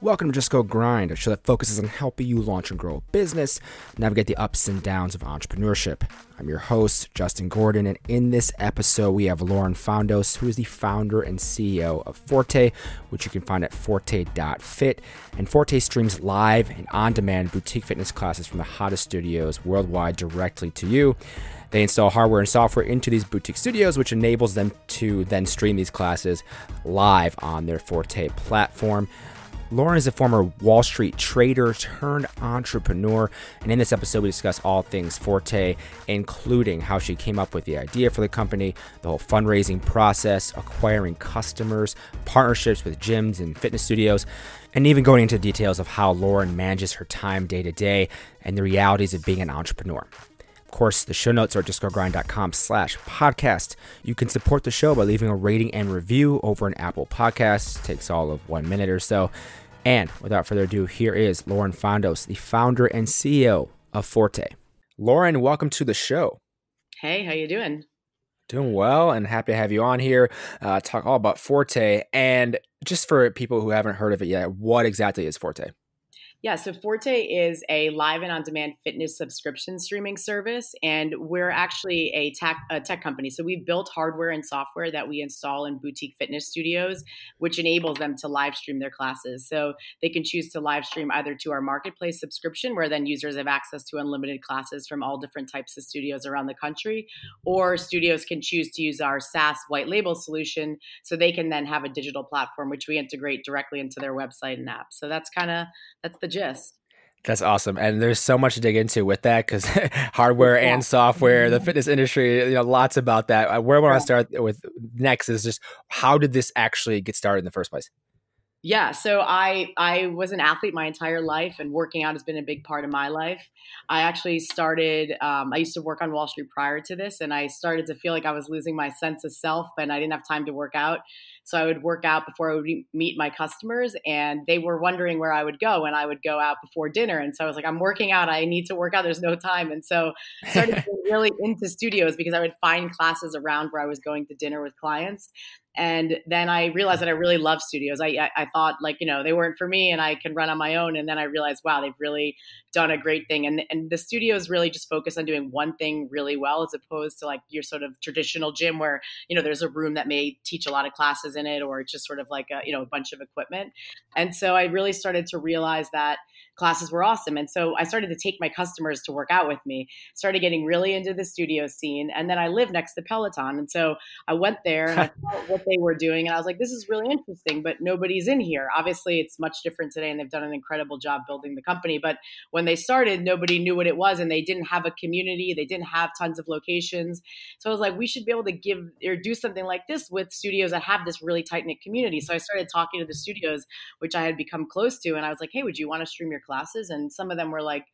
Welcome to Just Go Grind, a show that focuses on helping you launch and grow a business, navigate the ups and downs of entrepreneurship. I'm your host, Justin Gordon, and in this episode, we have Lauren Foundos, who is the founder and CEO of Forte, which you can find at forte.fit. And Forte streams live and on demand boutique fitness classes from the hottest studios worldwide directly to you. They install hardware and software into these boutique studios, which enables them to then stream these classes live on their Forte platform. Lauren is a former Wall Street trader turned entrepreneur, and in this episode, we discuss all things Forte, including how she came up with the idea for the company, the whole fundraising process, acquiring customers, partnerships with gyms and fitness studios, and even going into details of how Lauren manages her time day to day and the realities of being an entrepreneur. Of course, the show notes are at justgogrind.com slash podcast. You can support the show by leaving a rating and review over an Apple Podcast. It takes all of one minute or so. And without further ado, here is Lauren Foundos, the founder and CEO of Forte. Lauren, welcome to the show. Hey, how you doing? Doing well and happy to have you on here. Uh, talk all about Forte. And just for people who haven't heard of it yet, what exactly is Forte? Yeah, so Forte is a live and on demand fitness subscription streaming service. And we're actually a tech, a tech company. So we've built hardware and software that we install in boutique fitness studios, which enables them to live stream their classes. So they can choose to live stream either to our marketplace subscription, where then users have access to unlimited classes from all different types of studios around the country, or studios can choose to use our SaaS white label solution. So they can then have a digital platform, which we integrate directly into their website and app. So that's kind of, that's the gist. That's awesome. And there's so much to dig into with that because hardware yeah. and software, the mm-hmm. fitness industry, you know, lots about that. Uh, where I want to start with next is just how did this actually get started in the first place? Yeah, so I I was an athlete my entire life, and working out has been a big part of my life. I actually started. Um, I used to work on Wall Street prior to this, and I started to feel like I was losing my sense of self, and I didn't have time to work out. So I would work out before I would meet my customers, and they were wondering where I would go, and I would go out before dinner. And so I was like, I'm working out. I need to work out. There's no time. And so I started really into studios because I would find classes around where I was going to dinner with clients. And then I realized that I really love studios. I, I, thought like, you know, they weren't for me and I can run on my own. And then I realized, wow, they've really done a great thing. And, and the studios really just focus on doing one thing really well, as opposed to like your sort of traditional gym where, you know, there's a room that may teach a lot of classes in it, or just sort of like a, you know, a bunch of equipment. And so I really started to realize that classes were awesome. And so I started to take my customers to work out with me, started getting really into the studio scene. And then I live next to Peloton. And so I went there and I saw what they were doing. And I was like, this is really interesting, but nobody's in here. Obviously, it's much different today and they've done an incredible job building the company. But when they started, nobody knew what it was and they didn't have a community, they didn't have tons of locations. So I was like, we should be able to give or do something like this with studios that have this really tight knit community. So I started talking to the studios, which I had become close to. And I was like, hey, would you want to stream your classes? And some of them were like,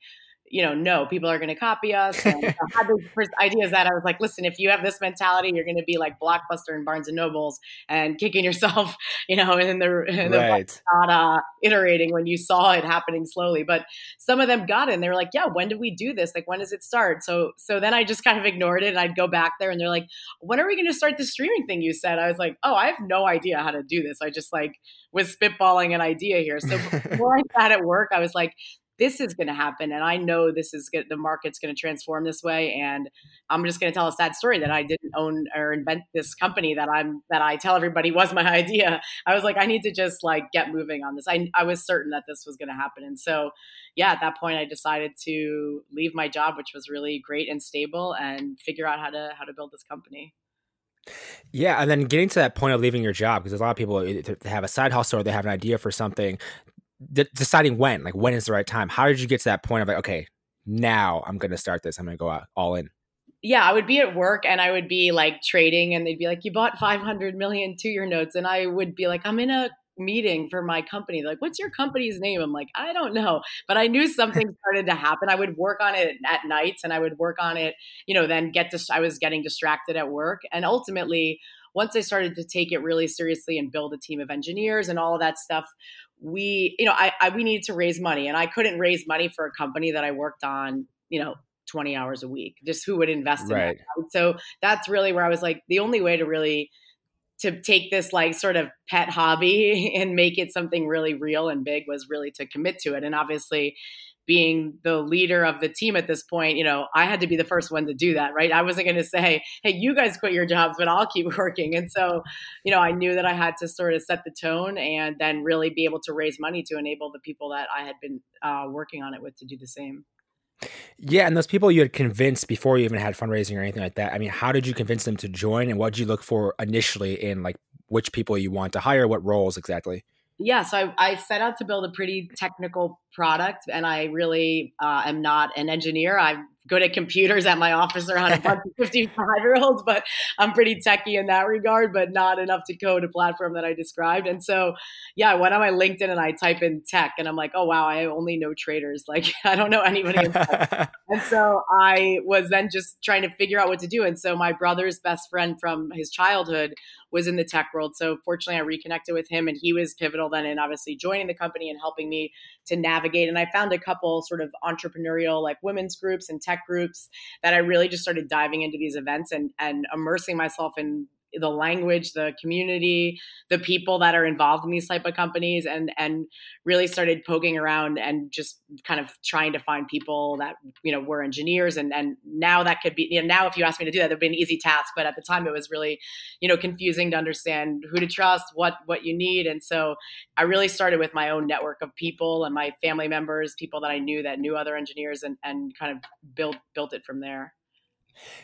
you know, no, people are going to copy us. And I had these first ideas that I was like, listen, if you have this mentality, you're going to be like Blockbuster and Barnes and Nobles and kicking yourself, you know, in the, in the right. not uh, iterating when you saw it happening slowly. But some of them got it and they were like, yeah, when did we do this? Like, when does it start? So, so then I just kind of ignored it and I'd go back there and they're like, when are we going to start the streaming thing you said? I was like, oh, I have no idea how to do this. I just like was spitballing an idea here. So before I sat at work, I was like, this is going to happen and i know this is good the market's going to transform this way and i'm just going to tell a sad story that i didn't own or invent this company that i'm that i tell everybody was my idea. I was like i need to just like get moving on this. I, I was certain that this was going to happen and so yeah at that point i decided to leave my job which was really great and stable and figure out how to how to build this company. Yeah, and then getting to that point of leaving your job because a lot of people eh, they have a side hustle or they have an idea for something de- deciding when, like when is the right time. How did you get to that point of like, okay, now I'm going to start this. I'm going to go out all in. Yeah, I would be at work and I would be like trading, and they'd be like, "You bought 500 million to your notes," and I would be like, "I'm in a meeting for my company. Like, what's your company's name? I'm like, I don't know. But I knew something started to happen. I would work on it at nights and I would work on it, you know, then get to, I was getting distracted at work. And ultimately, once I started to take it really seriously and build a team of engineers and all of that stuff, we, you know, I, I we needed to raise money, and I couldn't raise money for a company that I worked on, you know, 20 hours a week. Just who would invest in right. that? So that's really where I was like, the only way to really to take this like sort of pet hobby and make it something really real and big was really to commit to it. And obviously, being the leader of the team at this point, you know, I had to be the first one to do that, right? I wasn't going to say, hey, you guys quit your jobs, but I'll keep working. And so, you know, I knew that I had to sort of set the tone and then really be able to raise money to enable the people that I had been uh, working on it with to do the same. Yeah, and those people you had convinced before you even had fundraising or anything like that. I mean, how did you convince them to join, and what did you look for initially in like which people you want to hire, what roles exactly? Yeah, so I, I set out to build a pretty technical product, and I really uh, am not an engineer. I'm good at computers at my office around a bunch of 55 year olds, but I'm pretty techy in that regard, but not enough to code a platform that I described. And so, yeah, I went on my LinkedIn and I type in tech and I'm like, oh, wow, I only know traders. Like, I don't know anybody. and so I was then just trying to figure out what to do. And so my brother's best friend from his childhood was in the tech world. So fortunately, I reconnected with him and he was pivotal then in obviously joining the company and helping me to navigate. And I found a couple sort of entrepreneurial, like women's groups and tech groups that I really just started diving into these events and, and immersing myself in the language, the community, the people that are involved in these type of companies, and and really started poking around and just kind of trying to find people that you know were engineers, and and now that could be you know now if you ask me to do that, it'd be an easy task, but at the time it was really you know confusing to understand who to trust, what what you need, and so I really started with my own network of people and my family members, people that I knew that knew other engineers, and and kind of built built it from there.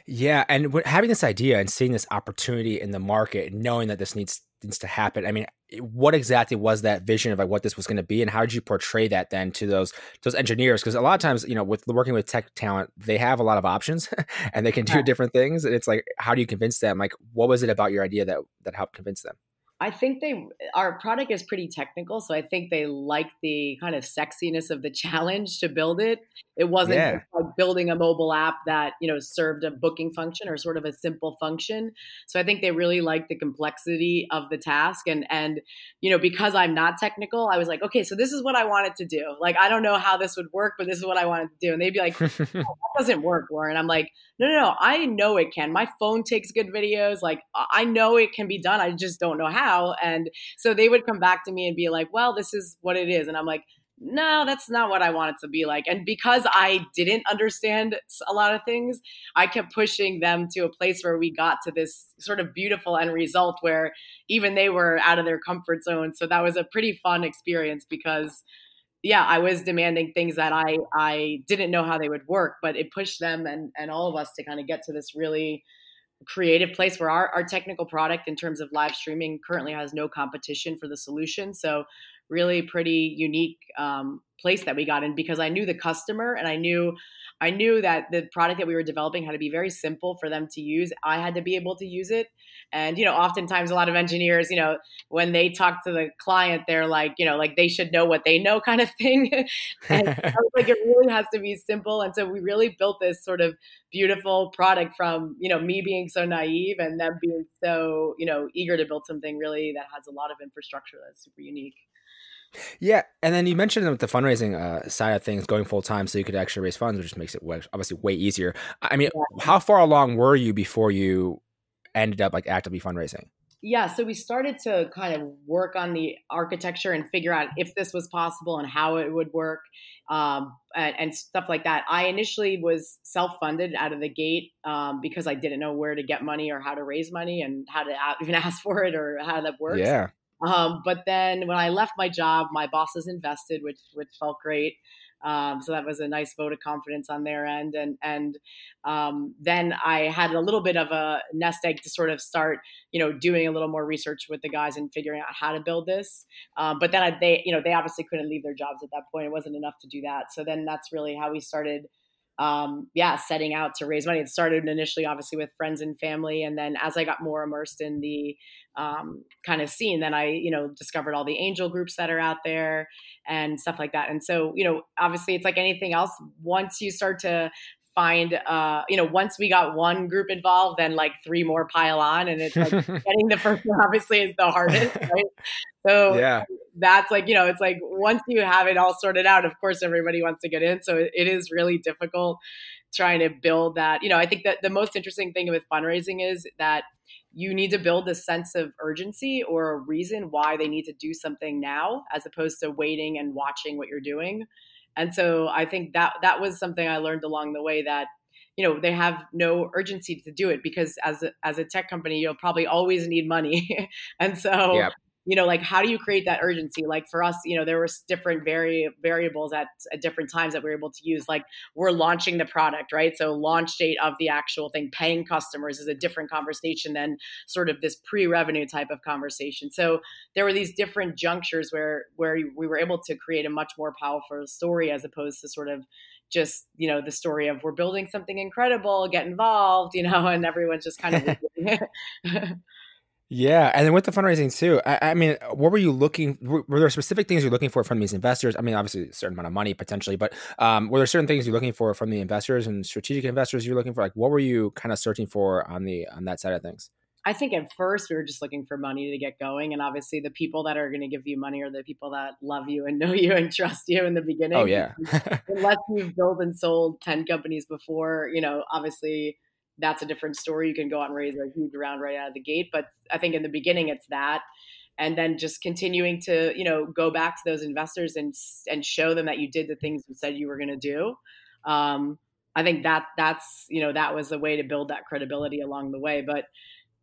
Yeah, and having this idea and seeing this opportunity in the market, knowing that this needs needs to happen. I mean, what exactly was that vision of like what this was going to be, and how did you portray that then to those those engineers? Because a lot of times, you know, with working with tech talent, they have a lot of options and they can do yeah. different things. And it's like, how do you convince them? Like, what was it about your idea that that helped convince them? I think they our product is pretty technical, so I think they like the kind of sexiness of the challenge to build it. It wasn't yeah. like building a mobile app that you know served a booking function or sort of a simple function. So I think they really like the complexity of the task, and and you know because I'm not technical, I was like, okay, so this is what I wanted to do. Like I don't know how this would work, but this is what I wanted to do, and they'd be like, oh, that doesn't work, Lauren. I'm like, no, no, no, I know it can. My phone takes good videos. Like I know it can be done. I just don't know how now. And so they would come back to me and be like, well, this is what it is. And I'm like, no, that's not what I want it to be like. And because I didn't understand a lot of things, I kept pushing them to a place where we got to this sort of beautiful end result where even they were out of their comfort zone. So that was a pretty fun experience because yeah, I was demanding things that I I didn't know how they would work, but it pushed them and and all of us to kind of get to this really creative place where our, our technical product in terms of live streaming currently has no competition for the solution. So really pretty unique um, place that we got in because i knew the customer and i knew i knew that the product that we were developing had to be very simple for them to use i had to be able to use it and, you know, oftentimes a lot of engineers, you know, when they talk to the client, they're like, you know, like they should know what they know kind of thing. and like it really has to be simple. And so we really built this sort of beautiful product from, you know, me being so naive and them being so, you know, eager to build something really that has a lot of infrastructure that's super unique. Yeah, and then you mentioned with the fundraising uh, side of things, going full time, so you could actually raise funds, which makes it obviously way easier. I mean, yeah. how far along were you before you ended up like actively fundraising? Yeah, so we started to kind of work on the architecture and figure out if this was possible and how it would work um, and, and, stuff like that. I initially was self funded out of the gate um, because I didn't know where to get money or how to raise money and how to even ask for it or how that works. Yeah. Um, but then when I left my job, my bosses invested, which which felt great. Um, so that was a nice vote of confidence on their end. And and um, then I had a little bit of a nest egg to sort of start, you know, doing a little more research with the guys and figuring out how to build this. Um, but then I, they, you know, they obviously couldn't leave their jobs at that point. It wasn't enough to do that. So then that's really how we started um, yeah, setting out to raise money. It started initially, obviously, with friends and family, and then as I got more immersed in the um, kind of scene, then I, you know, discovered all the angel groups that are out there and stuff like that. And so, you know, obviously, it's like anything else. Once you start to find uh you know once we got one group involved then like three more pile on and it's like getting the first one obviously is the hardest right? So yeah. that's like you know it's like once you have it all sorted out of course everybody wants to get in so it is really difficult trying to build that. You know i think that the most interesting thing with fundraising is that you need to build a sense of urgency or a reason why they need to do something now as opposed to waiting and watching what you're doing and so i think that that was something i learned along the way that you know they have no urgency to do it because as a, as a tech company you'll probably always need money. And so yep you know like how do you create that urgency? Like for us you know there were different vari- variables at, at different times that we are able to use like we're launching the product right? So launch date of the actual thing paying customers is a different conversation than sort of this pre-revenue type of conversation. So there were these different junctures where where we were able to create a much more powerful story as opposed to sort of just you know the story of we're building something incredible get involved you know and everyone's just kind of Yeah, and then with the fundraising too. I, I, mean, what were you looking? Were there specific things you're looking for from these investors? I mean, obviously a certain amount of money potentially, but um, were there certain things you're looking for from the investors and strategic investors you're looking for? Like, what were you kind of searching for on the on that side of things? I think at first we were just looking for money to get going, and obviously the people that are going to give you money are the people that love you and know you and trust you in the beginning. Oh yeah, unless you've built and sold ten companies before, you know, obviously that's a different story. You can go out and raise a huge round right out of the gate. But I think in the beginning, it's that. And then just continuing to, you know, go back to those investors and and show them that you did the things you said you were going to do. Um, I think that that's you know that was the way to build that credibility along the way. But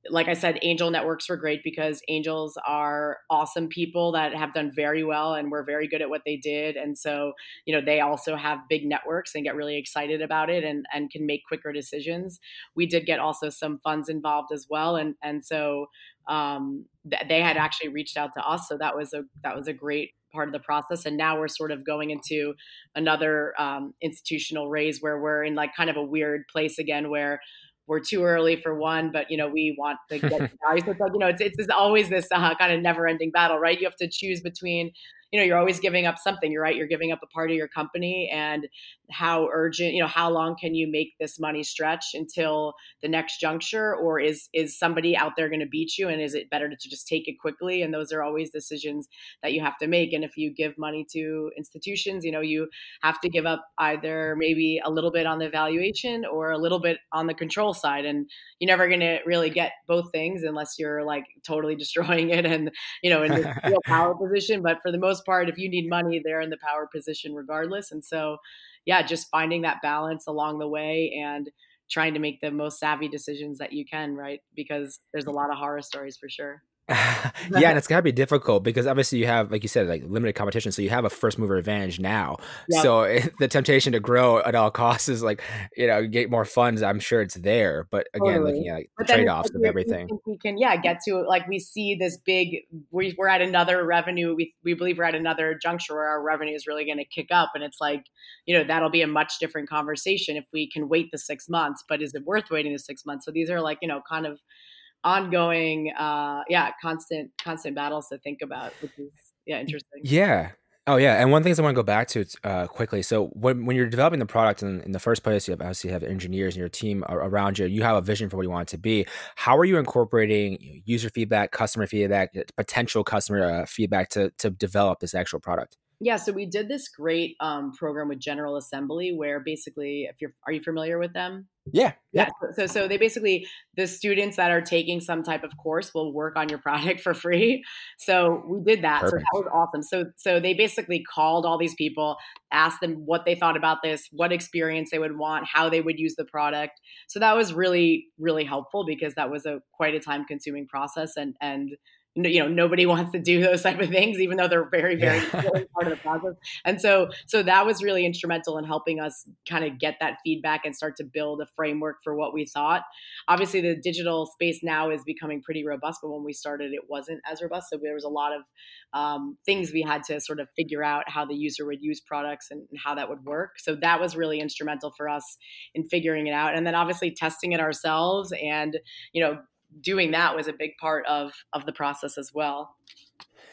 like I said, angel networks were great because angels are awesome people that have done very well and were very good at what they did. And so, you know, they also have big networks and get really excited about it and, and can make quicker decisions. We did get also some funds involved as well. And, and so um, th- they had actually reached out to us. So that was a, that was a great part of the process. And now we're sort of going into another um, institutional raise where we're in like kind of a weird place again, where we're too early for one, but you know we want to get value. So you know it's it's always this uh, kind of never ending battle, right? You have to choose between you know you're always giving up something you're right you're giving up a part of your company and how urgent you know how long can you make this money stretch until the next juncture? Or is is somebody out there going to beat you? And is it better to just take it quickly? And those are always decisions that you have to make. And if you give money to institutions you know you have to give up either maybe a little bit on the valuation or a little bit on the control side. And you're never going to really get both things unless you're like totally destroying it and you know in the real power position. But for the most most part, if you need money, they're in the power position regardless. And so, yeah, just finding that balance along the way and trying to make the most savvy decisions that you can, right? Because there's a mm-hmm. lot of horror stories for sure. yeah, and it's gotta be difficult because obviously you have, like you said, like limited competition, so you have a first mover advantage now. Yep. So eh, the temptation to grow at all costs is like, you know, get more funds. I'm sure it's there, but again, totally. looking at like, the trade offs of everything, we can, yeah, get to like we see this big. We, we're at another revenue. We we believe we're at another juncture where our revenue is really going to kick up, and it's like, you know, that'll be a much different conversation if we can wait the six months. But is it worth waiting the six months? So these are like, you know, kind of ongoing uh yeah constant constant battles to think about which is yeah interesting yeah Oh yeah, and one thing I want to go back to uh, quickly. So when when you're developing the product in, in the first place, you have obviously have engineers and your team around you. You have a vision for what you want it to be. How are you incorporating user feedback, customer feedback, potential customer uh, feedback to to develop this actual product? Yeah, so we did this great um, program with General Assembly, where basically, if you're, are you familiar with them? Yeah, yeah. So, so they basically the students that are taking some type of course will work on your product for free. So we did that. Perfect. So that was awesome. So, so they basically called all these people, asked them what they thought about this, what experience they would want, how they would use the product. So that was really, really helpful because that was a quite a time consuming process, and and you know nobody wants to do those type of things even though they're very very yeah. part of the process. And so so that was really instrumental in helping us kind of get that feedback and start to build a framework for what we thought. Obviously the digital space now is becoming pretty robust but when we started it wasn't as robust. So there was a lot of um, things we had to sort of figure out how the user would use products and, and how that would work. So that was really instrumental for us in figuring it out. And then obviously testing it ourselves and you know doing that was a big part of of the process as well.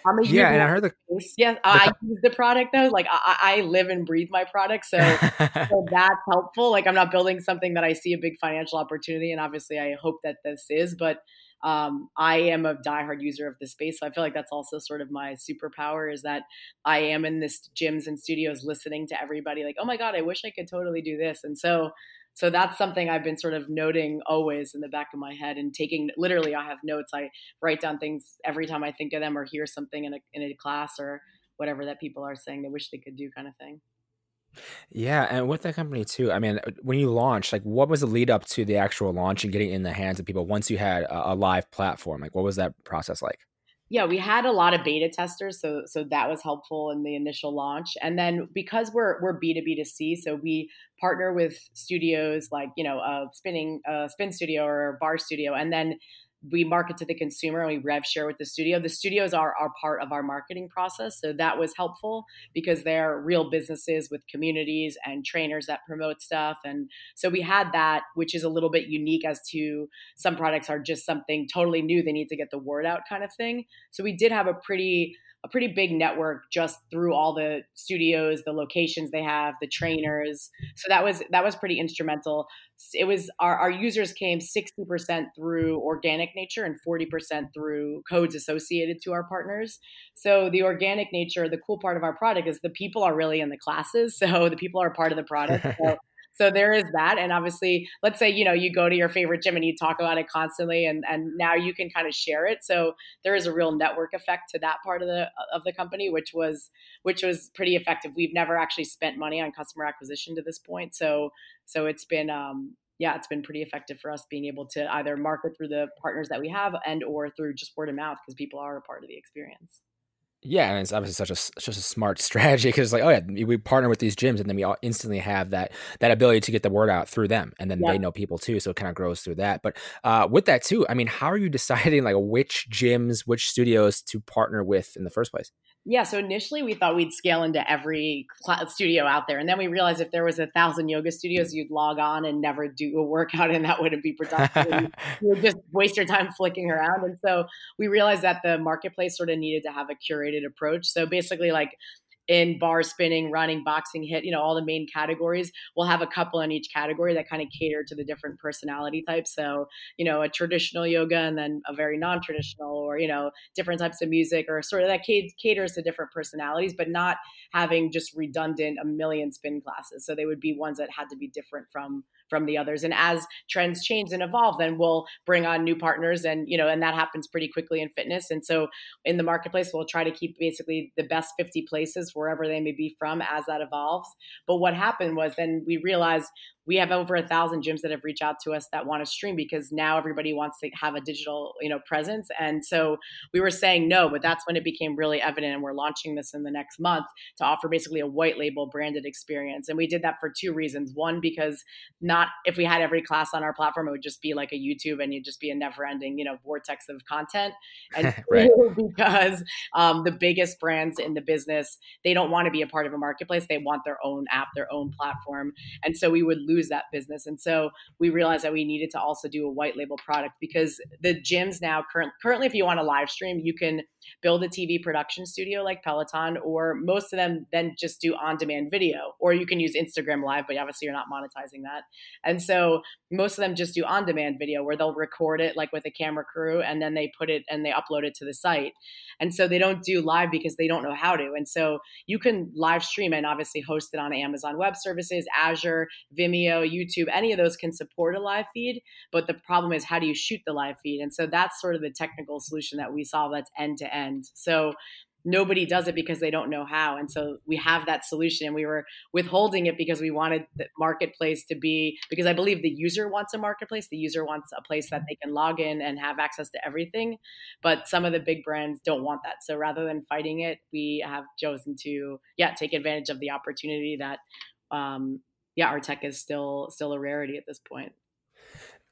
I'm a yeah, and I heard the yeah, I use the product though. Like I, I live and breathe my product, so, so that's helpful. Like I'm not building something that I see a big financial opportunity, and obviously I hope that this is, but um, I am a diehard user of the space. So I feel like that's also sort of my superpower is that I am in this gyms and studios listening to everybody like, oh my God, I wish I could totally do this. And so so that's something I've been sort of noting always in the back of my head and taking literally I have notes. I write down things every time I think of them or hear something in a in a class or whatever that people are saying they wish they could do kind of thing. Yeah, and with that company too. I mean, when you launched, like, what was the lead up to the actual launch and getting in the hands of people once you had a, a live platform? Like, what was that process like? Yeah, we had a lot of beta testers, so so that was helpful in the initial launch. And then because we're we're B two B to C, so we partner with studios like you know a spinning a spin studio or a barre studio, and then we market to the consumer and we rev share with the studio. The studios are, are part of our marketing process. So that was helpful because they're real businesses with communities and trainers that promote stuff. And so we had that, which is a little bit unique as to some products are just something totally new. They need to get the word out kind of thing. So we did have a pretty a pretty big network just through all the studios, the locations they have, the trainers. So that was that was pretty instrumental. It was our, our users came 60% through organic nature and 40% through codes associated to our partners. So the organic nature, the cool part of our product is the people are really in the classes. So the people are part of the product. So so there is that and obviously let's say you know you go to your favorite gym and you talk about it constantly and and now you can kind of share it so there is a real network effect to that part of the of the company which was which was pretty effective we've never actually spent money on customer acquisition to this point so so it's been um yeah, it's been pretty effective for us being able to either market through the partners that we have and or through just word of mouth because people are a part of the experience. Yeah, and it's obviously such a such a smart strategy because like, oh yeah, we partner with these gyms, and then we all instantly have that that ability to get the word out through them, and then they know people too, so it kind of grows through that. But uh, with that too, I mean, how are you deciding like which gyms, which studios to partner with in the first place? Yeah, so initially we thought we'd scale into every studio out there, and then we realized if there was a thousand yoga studios, you'd log on and never do a workout, and that wouldn't be productive. you would just waste your time flicking around. And so we realized that the marketplace sort of needed to have a curated approach. So basically, like in barre spinning, running, boxing, HIIT, you know, all the main categories. We'll have a couple in each category that kind of cater to the different personality types. So, you know, a traditional yoga and then a very non traditional or, you know, different types of music or sort of that caters to different personalities, but not having just redundant a million spin classes. So they would be ones that had to be different from from the others. And as trends change and evolve, then we'll bring on new partners and, you know, and that happens pretty quickly in fitness. And so in the marketplace, we'll try to keep basically the best 50 places wherever they may be from as that evolves. But what happened was then we realized we have over a thousand gyms that have reached out to us that want to stream because now everybody wants to have a digital you know presence. And so we were saying no but that's when it became really evident and we're launching this in the next month to offer basically a white label branded experience. And we did that for two reasons. One because not if we had every class on our platform it would just be like a youtube and you'd just be a never ending you know vortex of content. And right. because um, the biggest brands in the business they don't want to be a part of a marketplace. They want their own app their own platform. And so we would lose lose that business. And so we realized that we needed to also do a white label product because the gyms now current, currently, if you want to live stream, you can build a TV production studio like Peloton, or most of them then just do on demand video, or you can use Instagram Live, but obviously you're not monetizing that. And so most of them just do on demand video where they'll record it like with a camera crew and then they put it and they upload it to the site. And so they don't do live because they don't know how to. And so you can live stream and obviously host it on Amazon Web Services, Azure, Vimeo, YouTube, any of those can support a live feed. But the problem is, how do you shoot the live feed? And so that's sort of the technical solution that we solve that's end to end. So nobody does it because they don't know how. And so we have that solution. And we were withholding it because we wanted the marketplace to be, because I believe the user wants a marketplace. The user wants a place that they can log in and have access to everything. But some of the big brands don't want that. So rather than fighting it, we have chosen to, yeah, take advantage of the opportunity that, um, yeah, our tech is still still a rarity at this point.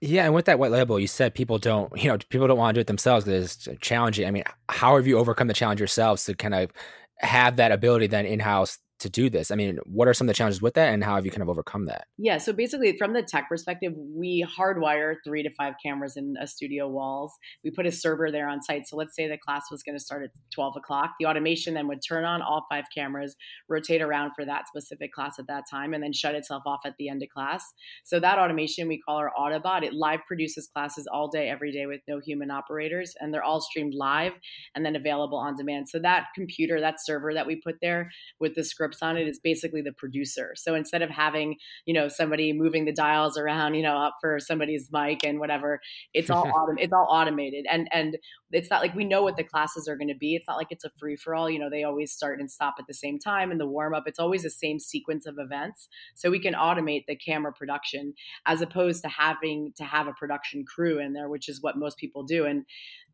Yeah, and with that white label, you said people don't, you know, people don't want to do it themselves because it's challenging. I mean, how have you overcome the challenge yourselves to kind of have that ability then in house to do this? I mean, what are some of the challenges with that, and how have you kind of overcome that? Yeah, so basically, from the tech perspective, we hardwire three to five cameras in a studio walls. We put a server there on site. So let's say the class was going to start at 12 o'clock. The automation then would turn on all five cameras, rotate around for that specific class at that time, and then shut itself off at the end of class. So that automation we call our Autobot. It live produces classes all day, every day with no human operators, and they're all streamed live and then available on demand. So that computer, that server that we put there with the on it is basically the producer. So instead of having, you know, somebody moving the dials around, you know, up for somebody's mic and whatever, it's all autom- it's all automated. And and it's not like we know what the classes are going to be. It's not like it's a free for all. You know, they always start and stop at the same time in the warm up. It's always the same sequence of events. So we can automate the camera production as opposed to having to have a production crew in there, which is what most people do. And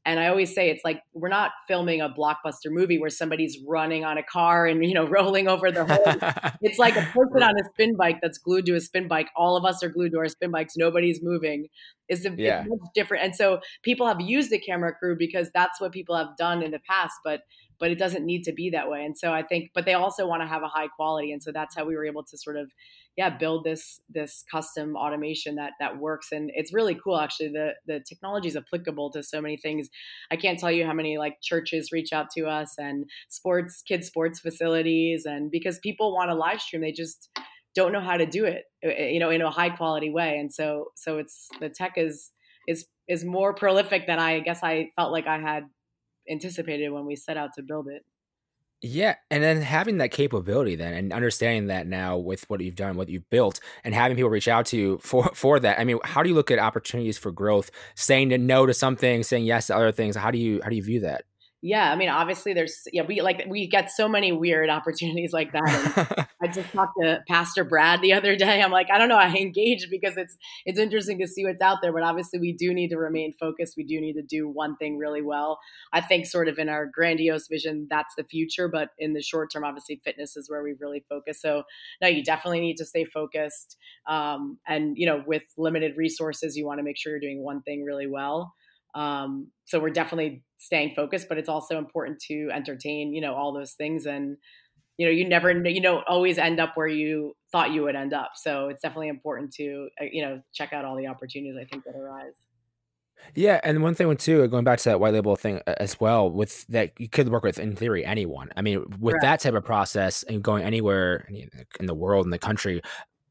and I always say it's like we're not filming a blockbuster movie where somebody's running on a car and you know rolling over the hood. it's like a person on a spin bike that's glued to a spin bike. All of us are glued to our spin bikes. Nobody's moving. Is yeah. different. And so people have used the camera crew because that's what people have done in the past. But but it doesn't need to be that way. And so I think, but they also want to have a high quality. And so that's how we were able to sort of yeah build this this custom automation that that works. And it's really cool actually. The the technology is applicable to so many things. I can't tell you how many like churches reach out to us and sports kids sports facilities. And because people want to live stream they just don't know how to do it uh, uh, you know in a high quality way. And so so it's the tech is is is more prolific than i guess i felt like i had anticipated when we set out to build it yeah, and then having that capability then and understanding that now with what you've done, what you've built, and having people reach out to you for for that. I mean, how do you look at opportunities for growth? Saying no to something, saying yes to other things. How do you how do you view that? Yeah i mean obviously there's yeah we like we get so many weird opportunities like that. I just talked to pastor brad the other day. I'm like i don't know i engage because it's it's interesting to see what's out there but obviously we do need to remain focused. We do need to do one thing really well. I think sort of in our grandiose vision that's the future but in the short term obviously fitness is where we really focus. So no you definitely need to stay focused um, and you know with limited resources you want to make sure you're doing one thing really well um, so we're definitely staying focused, but it's also important to entertain, you know, all those things. And, you know, you never, you don't always end up where you thought you would end up. So it's definitely important to, uh, you know, check out all the opportunities I think that arise. Yeah, and one thing with too, going back to that white label thing as well, with that you could work with in theory anyone. I mean, with right. that type of process and going anywhere in the world in the country,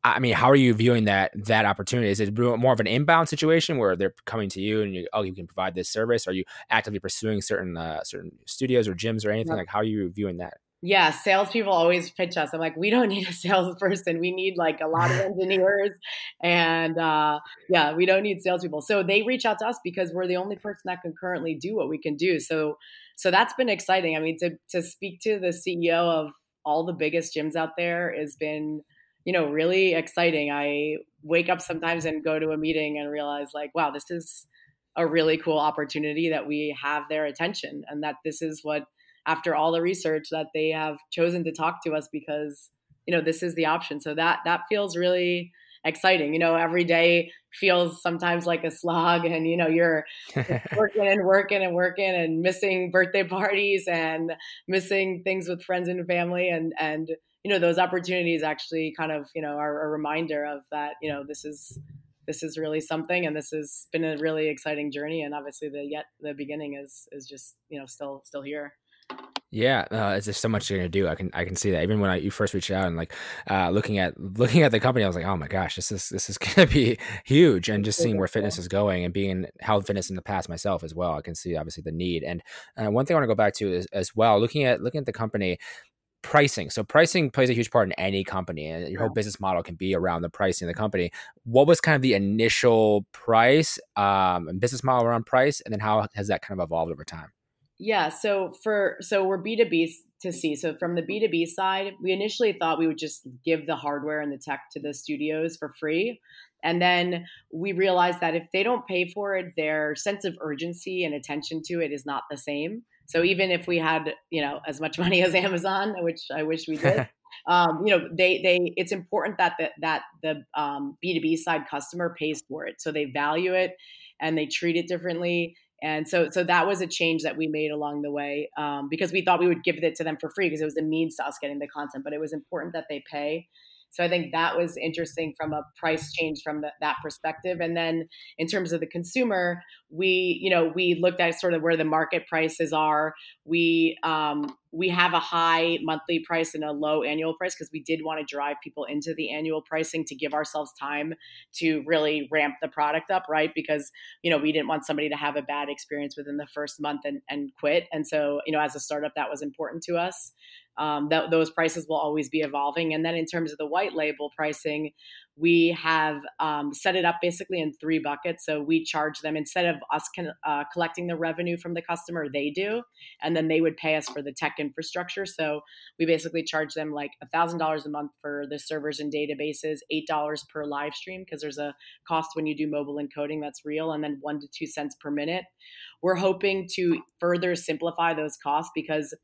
I mean, how are you viewing that that opportunity? Is it more of an inbound situation where they're coming to you and you, oh, you can provide this service? Are you actively pursuing certain uh, certain studios or gyms or anything? Yep. Like, how are you viewing that? Yeah, salespeople always pitch us. I'm like, we don't need a salesperson. We need like a lot of engineers, and uh, yeah, we don't need salespeople. So they reach out to us because we're the only person that can currently do what we can do. So, so that's been exciting. I mean, to to speak to the CEO of all the biggest gyms out there has been you know, really exciting. I wake up sometimes and go to a meeting and realize like, wow, this is a really cool opportunity that we have their attention and that this is what after all the research that they have chosen to talk to us because you know this is the option so that that feels really exciting you know every day feels sometimes like a slog and you know you're working and working and working and missing birthday parties and missing things with friends and family and and you know those opportunities actually kind of you know are a reminder of that you know this is this is really something and this has been a really exciting journey and obviously the yet the beginning is is just you know still still here yeah, uh, it's just so much you're gonna do. I can I can see that. Even when I, you first reached out and like uh, looking at looking at the company, I was like, oh my gosh, this is this is gonna be huge. And just seeing where fitness is going and being health fitness in the past myself as well, I can see obviously the need. And uh, one thing I want to go back to is as well, looking at looking at the company pricing. So pricing plays a huge part in any company, and your whole business model can be around the pricing of the company. What was kind of the initial price um, and business model around price, and then how has that kind of evolved over time? Yeah, so for so we're B two B to C. So from the B two B side, we initially thought we would just give the hardware and the tech to the studios for free. And then we realized that if they don't pay for it, their sense of urgency and attention to it is not the same. So even if we had, you know, as much money as Amazon, which I wish we did, um, you know, they they it's important that the, that the um, B two B side customer pays for it, so they value it and they treat it differently. And so, so that was a change that we made along the way um, because we thought we would give it to them for free because it was a means to us getting the content. But it was important that they pay so I think that was interesting from a price change from the, that perspective. And then in terms of the consumer, we you know we looked at sort of where the market prices are. We um, we have a high monthly price and a low annual price because we did want to drive people into the annual pricing to give ourselves time to really ramp the product up, right? Because you know we didn't want somebody to have a bad experience within the first month and, and quit. And so you know as a startup that was important to us um, that those prices will always be evolving. And then in terms of the white label pricing, we have um, set it up basically in three buckets. So we charge them instead of us con- uh, collecting the revenue from the customer, they do, and then they would pay us for the tech infrastructure. So we basically charge them like thousand dollars a month for the servers and databases, eight dollars per live stream because there's a cost when you do mobile encoding that's real, and then one to two cents per minute. We're hoping to further simplify those costs because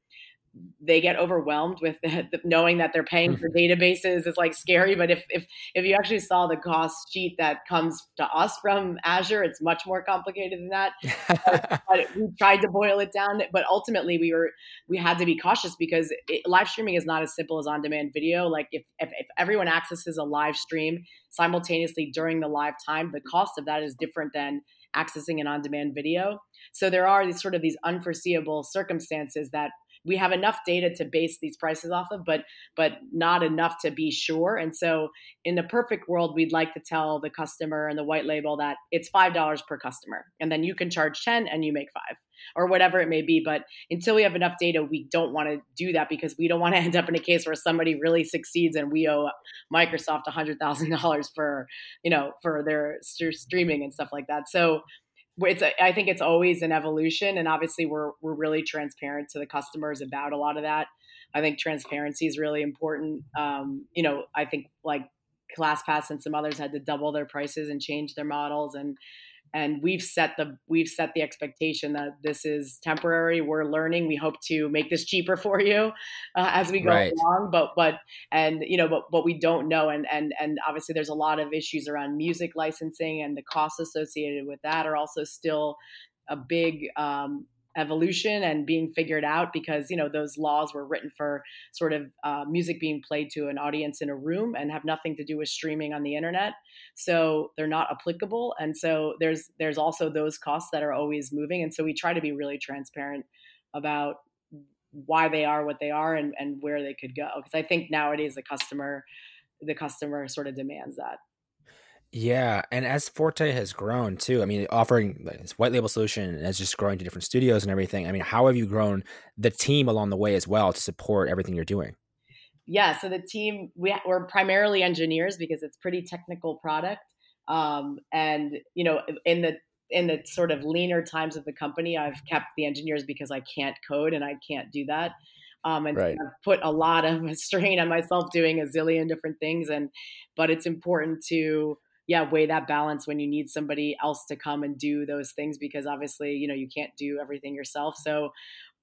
they get overwhelmed with the, the, knowing that they're paying for mm-hmm. databases is like scary but if, if if you actually saw the cost sheet that comes to us from azure it's much more complicated than that. But, but, we tried to boil it down but ultimately we were we had to be cautious because it, live streaming is not as simple as on demand video. Like if, if if everyone accesses a live stream simultaneously during the live time the cost of that is different than accessing an on demand video. So there are these sort of these unforeseeable circumstances that we have enough data to base these prices off of, but but not enough to be sure. And so, in the perfect world, we'd like to tell the customer and the white label that it's five dollars per customer, and then you can charge ten and you make five or whatever it may be. But until we have enough data, we don't want to do that because we don't want to end up in a case where somebody really succeeds and we owe Microsoft hundred thousand dollars for you know for their streaming and stuff like that. So it's a, I think it's always an evolution, and obviously we're we're really transparent to the customers about a lot of that. I think transparency is really important. Um, you know, I think like ClassPass and some others had to double their prices and change their models, and and we've set the we've set the expectation that this is temporary. We're learning. We hope to make this cheaper for you uh, as we go right. along. But but and you know but but we don't know. And and and obviously there's a lot of issues around music licensing and the costs associated with that are also still a big um, evolution and being figured out because you know those laws were written for sort of uh, music being played to an audience in a room and have nothing to do with streaming on the internet. So they're not applicable. And so there's there's also those costs that are always moving. And so we try to be really transparent about why they are what they are and, and where they could go. Because i think nowadays the customer the customer sort of demands that yeah, and as Forte has grown too, I mean, offering this white label solution and as just growing to different studios and everything. I mean, how have you grown the team along the way as well to support everything you're doing? Yeah, so the team we, we're primarily engineers because it's pretty technical product, um, and you know, in the in the sort of leaner times of the company, I've kept the engineers because I can't code and I can't do that. Um, and right. I've put a lot of strain on myself doing a zillion different things, and but it's important to yeah weigh that balance when you need somebody else to come and do those things because obviously you know you can't do everything yourself. So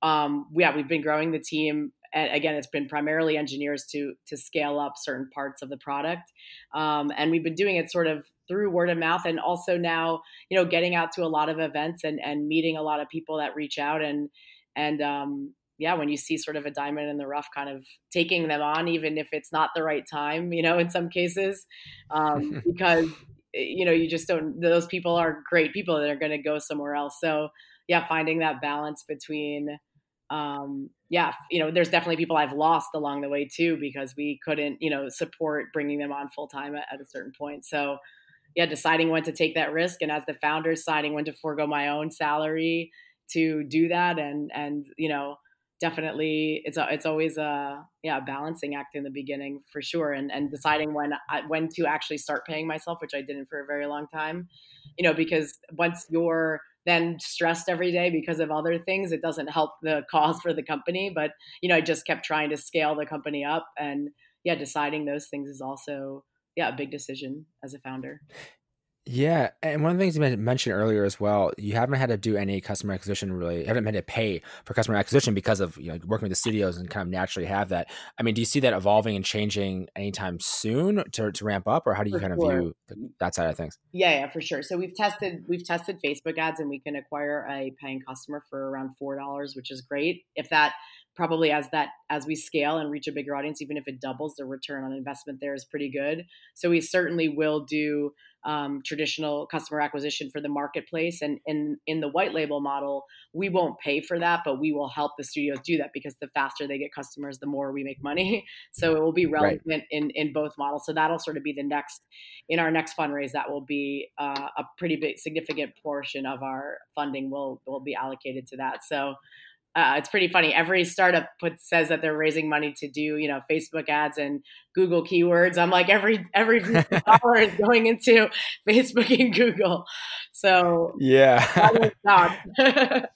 um, yeah we've been growing the team and again it's been primarily engineers to to scale up certain parts of the product. Um, and we've been doing it sort of through word of mouth and also now you know getting out to a lot of events and and meeting a lot of people that reach out and and um, yeah, when you see sort of a diamond in the rough, kind of taking them on, even if it's not the right time, you know, in some cases, um, because eh, you know you just don't. Those people are great people that are going to go somewhere else. So yeah, finding that balance between, um, yeah, you know, there's definitely people I've lost along the way too because we couldn't, you know, support bringing them on full time at, at a certain point. So yeah, deciding when to take that risk, and as the founder, deciding when to forego my own salary to do that, and and you know definitely it's a, it's always a yeah balancing act in the beginning for sure and and deciding when I, when to actually start paying myself which I didn't for a very long time you know because once you're then stressed every day because of other things it doesn't help the cause for the company but you know I just kept trying to scale the company up and yeah deciding those things is also yeah a big decision as a founder Yeah, and one of the things you mentioned earlier as well, you haven't had to do any customer acquisition really. You haven't had to pay for customer acquisition because of you know working with the studios and kind of naturally have that. I mean, do you see that evolving and changing anytime soon to, to ramp up, or how do you for kind sure. of view that side of things? Yeah, yeah, for sure. So we've tested we've tested Facebook ads, and we can acquire a paying customer for around four dollars, which is great. If that probably as that as we scale and reach a bigger audience even if it doubles the return on investment there is pretty good so we certainly will do um, traditional customer acquisition for the marketplace. And in in the white label model we won't pay for that but we will help the studios do that because the faster they get customers the more we make money. So it will be relevant right. in in both models. So that'll sort of be the next in our next fundraise that will be uh, a pretty big significant portion of our funding will will be allocated to that. So uh, it's pretty funny. Every startup put says that they're raising money to do, you know, Facebook ads and Google keywords. I'm like every every dollar is going into Facebook and Google. So yeah,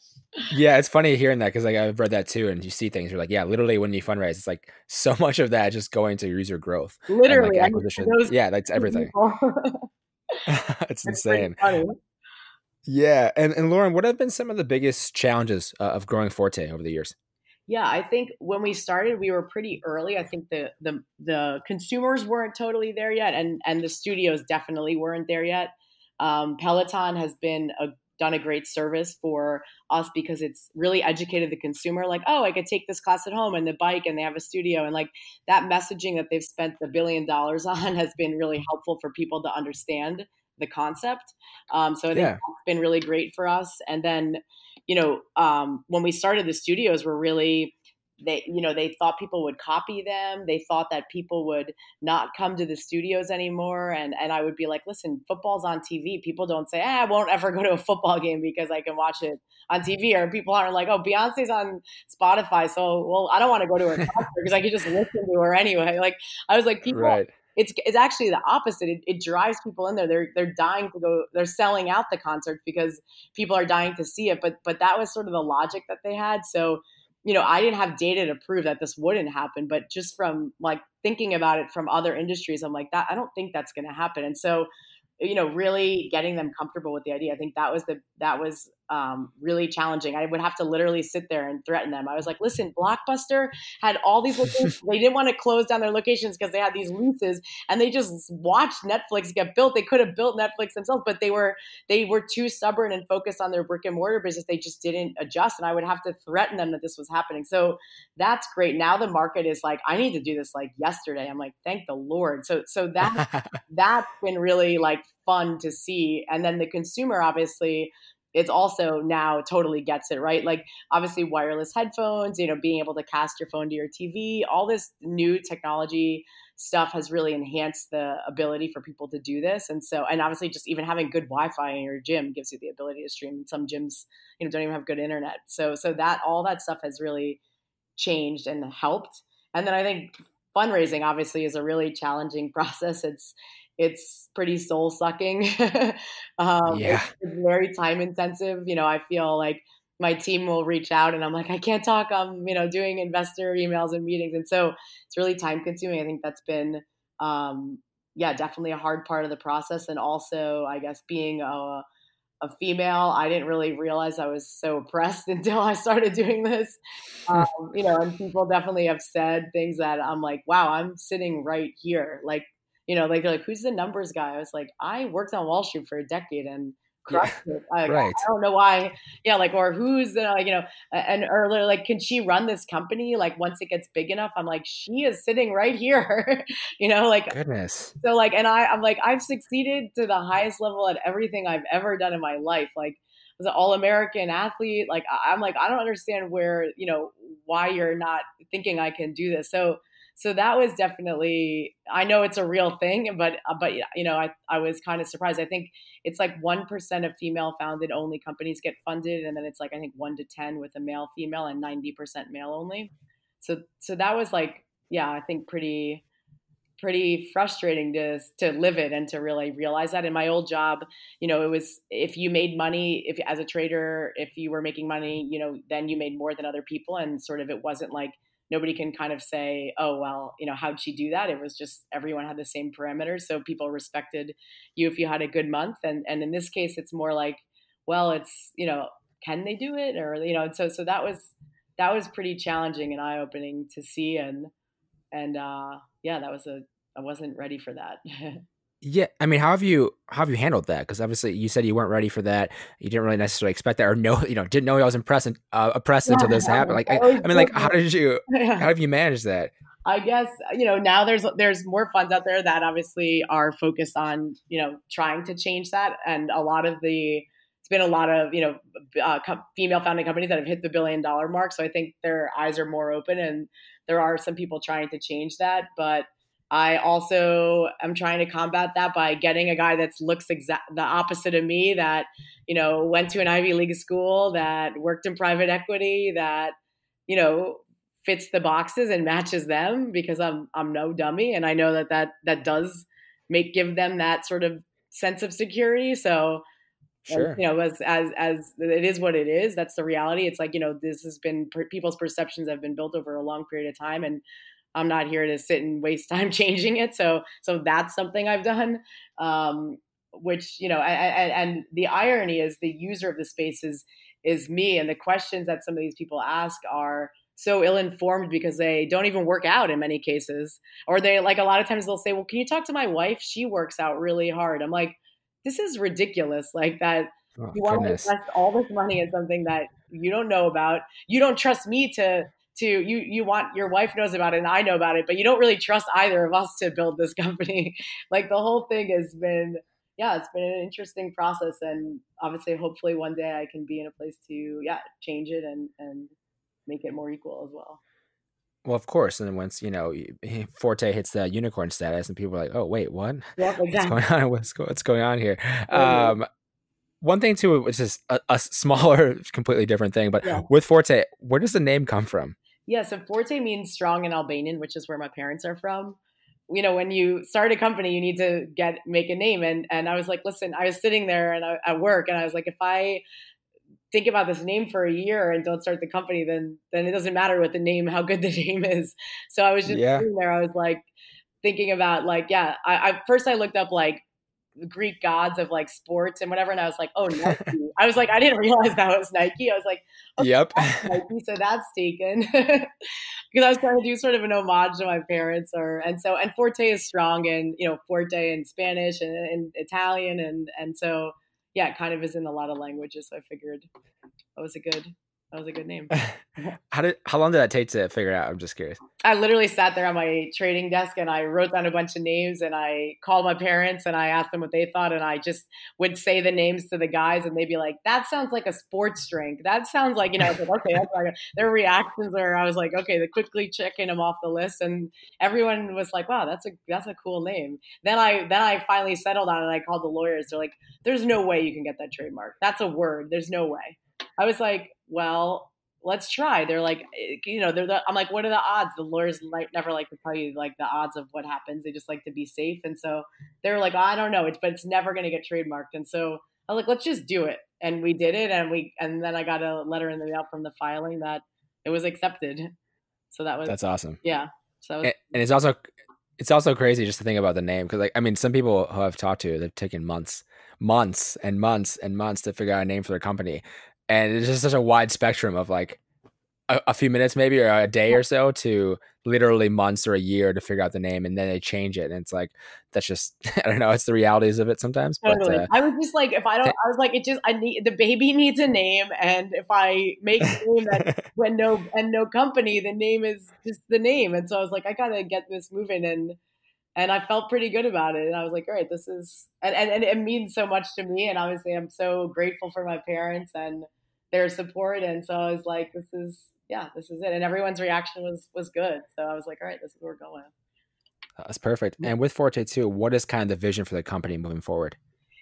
yeah, it's funny hearing that because like I've read that too, and you see things. You're like, yeah, literally when you fundraise, it's like so much of that just going to user growth, literally like, acquisition. yeah, that's everything. it's insane. Yeah, and and Lauren, what have been some of the biggest challenges uh, of growing Forte over the years? Yeah, I think when we started, we were pretty early. I think the the the consumers weren't totally there yet, and and the studios definitely weren't there yet. Um, Peloton has been a done a great service for us because it's really educated the consumer like oh i could take this class at home and the bike and they have a studio and like that messaging that they've spent the billion dollars on has been really helpful for people to understand the concept. Um, so I think yeah. that's been really great for us. And then, you know, um, when we started the studios, were really they you know they thought people would copy them they thought that people would not come to the studios anymore and and i would be like listen football's on tv people don't say eh, i won't ever go to a football game because i can watch it on tv or people aren't like oh beyonce's on spotify so well i don't want to go to her concert because i could just listen to her anyway like i was like people right it's it's actually the opposite. It, it, drives people in there. They're they're dying to go. They're selling out the concerts because people are dying to see it. But but that was sort of the logic that they had. So you know, I didn't have data to prove that this wouldn't happen, but just from like thinking about it from other industries, I'm like that. I don't think that's going to happen. And so you know really getting them comfortable with the idea i think that was the that was um, really challenging. I would have to literally sit there and threaten them. I was like listen blockbuster had all these locations they didn't want to close down their locations because they had these leases and they just watched netflix get built. They could have built netflix themselves but they were they were too stubborn and focused on their brick and mortar business. They just didn't adjust and i would have to threaten them that this was happening. So that's great. Now the market is like i need to do this like yesterday. I'm like thank the lord. So so that that's been really like fun to see. And then the consumer obviously it's also now totally gets it right? Like obviously wireless headphones you know being able to cast your phone to your tv all this new technology stuff has really enhanced the ability for people to do this. And so and obviously just even having good wi-fi in your gym gives you the ability to stream. Some gyms you know don't even have good internet. So so that all that stuff has really changed and helped. And then i think fundraising obviously is a really challenging process. It's it's pretty soul sucking. um, yeah. It's, it's, very time intensive. You know, I feel like my team will reach out and I'm like, I can't talk. I'm, you know, doing investor emails and meetings. And so it's really time consuming. I think that's been, um, yeah, definitely a hard part of the process. And also, I guess, being a, a female, I didn't really realize I was so oppressed until I started doing this. Um, you know, and people definitely have said things that I'm like, wow, I'm sitting right here. Like, you know, like like, who's the numbers guy? I was like, I worked on Wall Street for a decade and crushed yeah, it. I, right. I don't know why. Yeah, like, or who's the, like, you know, and or like, can she run this company? Like, once it gets big enough, I'm like, she is sitting right here. you know, like, goodness. So like, and I, I'm like, I've succeeded to the highest level at everything I've ever done in my life. Like, as an all-American athlete, like, I'm like, I don't understand where, you know, why you're not thinking I can do this. So so that was definitely i know it's a real thing but uh, but you know i, I was kind of surprised. I think it's like 1% of female founded only companies get funded and then it's like i think 1 to 10 with a male female and 90% male only. So so that was like yeah i think pretty pretty frustrating to to live it and to really realize that. In my old job you know it was if you made money if as a trader if you were making money you know then you made more than other people and sort of it wasn't like nobody can kind of say, oh, well, you know, how'd she do that? It was just everyone had the same parameters. So people respected you if you had a good month. And, and in this case, it's more like, well, it's, you know, can they do it? Or, you know, and so, so that was, that was pretty challenging and eye opening to see. And, and, uh, yeah, that was a, I wasn't ready for that. Yeah, I mean, how have you how have you handled that? Because obviously, you said you weren't ready for that. You didn't really necessarily expect that, or know, you know, didn't know I was impressed uh, oppressed yeah, until this happened. Like, I, I, mean, like, how did you how have you managed that? I guess you know now there's there's more funds out there that obviously are focused on you know trying to change that, and a lot of the it's been a lot of you know uh, female founding companies that have hit the billion dollar mark. So I think their eyes are more open, and there are some people trying to change that, but I also am trying to combat that by getting a guy that looks exact the opposite of me that you know went to an Ivy League school that worked in private equity that you know fits the boxes and matches them because I'm I'm no dummy and I know that that that does make give them that sort of sense of security so Sure. you know, as as as it is what it is. That's the reality. It's like you know, this has been people's perceptions have been built over a long period of time, and I'm not here to sit and waste time changing it. So so that's something I've done. Um, which you know, I, I, and the irony is the user of the space is is me, and the questions that some of these people ask are so ill informed because they don't even work out in many cases, or they like a lot of times they'll say, "Well, can you talk to my wife? She works out really hard." I'm like, this is ridiculous. Like that. Oh, you want goodness. to invest all this money in something that you don't know about. You don't trust me to to you you want your wife knows about it and I know about it, but you don't really trust either of us to build this company. like the whole thing has been yeah, it's been an interesting process and obviously hopefully one day I can be in a place to yeah, change it and and make it more equal as well. Well, of course. And then once you know Forte hits the unicorn status, and people are like, "Oh, wait, what? Yeah, exactly. What's going on? What's, what's going on here?" Um, one thing too, which is a, a, smaller, completely different thing, but yeah. with Forte, where does the name come from? Yeah, so Forte means strong in Albanian, which is where my parents are from. You know, when you start a company, you need to get make a name, and and I was like, listen, I was sitting there and I, at work, and I was like, if I think about this name for a year and don't start the company, then then it doesn't matter what the name, how good the name is. So I was just yeah. sitting there, I was like thinking about like, yeah, I, I first I looked up like Greek gods of like sports and whatever. And I was like, oh, Nike. I was like, I didn't realize that was Nike. I was like, okay, yep. Nike, so that's taken. because I was trying to do sort of an homage to my parents or and so and Forte is strong and you know, Forte in Spanish and, and Italian and and so yeah, it kind of is in a lot of languages. So I figured that was a good that was a good name. how did how long did that take to figure out? I'm just curious. I literally sat there on my trading desk and I wrote down a bunch of names and I called my parents and I asked them what they thought and I just would say the names to the guys and they'd be like, "That sounds like a sports drink. That sounds like you know." Like, okay, that's like their reactions were. I was like, okay, they quickly checking them off the list and everyone was like, "Wow, that's a that's a cool name." Then I then I finally settled on it. and I called the lawyers. They're like, "There's no way you can get that trademark. That's a word. There's no way." I was like, well, let's try. They're like, eh, you know, they're the, I'm like, what are the odds? The lawyers like never like to tell you like the odds of what happens. They just like to be safe. And so they were like, oh, I don't know, it's, but it's never going to get trademarked. And so I was like, let's just do it. And we did it. And we, and then I got a letter in the mail from the filing that it was accepted. So that was, that's awesome. Yeah. So, and, and it's also, it's also crazy just to think about the name. Cause like, I mean, some people who I've talked to, they've taken months, months and months and months to figure out a name for their company and it's just such a wide spectrum of like a, a, few minutes maybe or a day or so to literally months or a year to figure out the name and then they change it and it's like that's just i don't know it's the realities of it sometimes totally. but uh, i was just like if i don't i was like it just i need the baby needs a name and if i make a name that when no and no company the name is just the name and so i was like i gotta get this moving and and I felt pretty good about it. And I was like, all right, this is, and, and, and, it means so much to me. And obviously, I'm so grateful for my parents and their support. And so I was like, this is, yeah, this is it. And everyone's reaction was was good. So I was like, all right, this is where we're going. That's perfect. And with Forte too, what is kind of the vision for the company moving forward?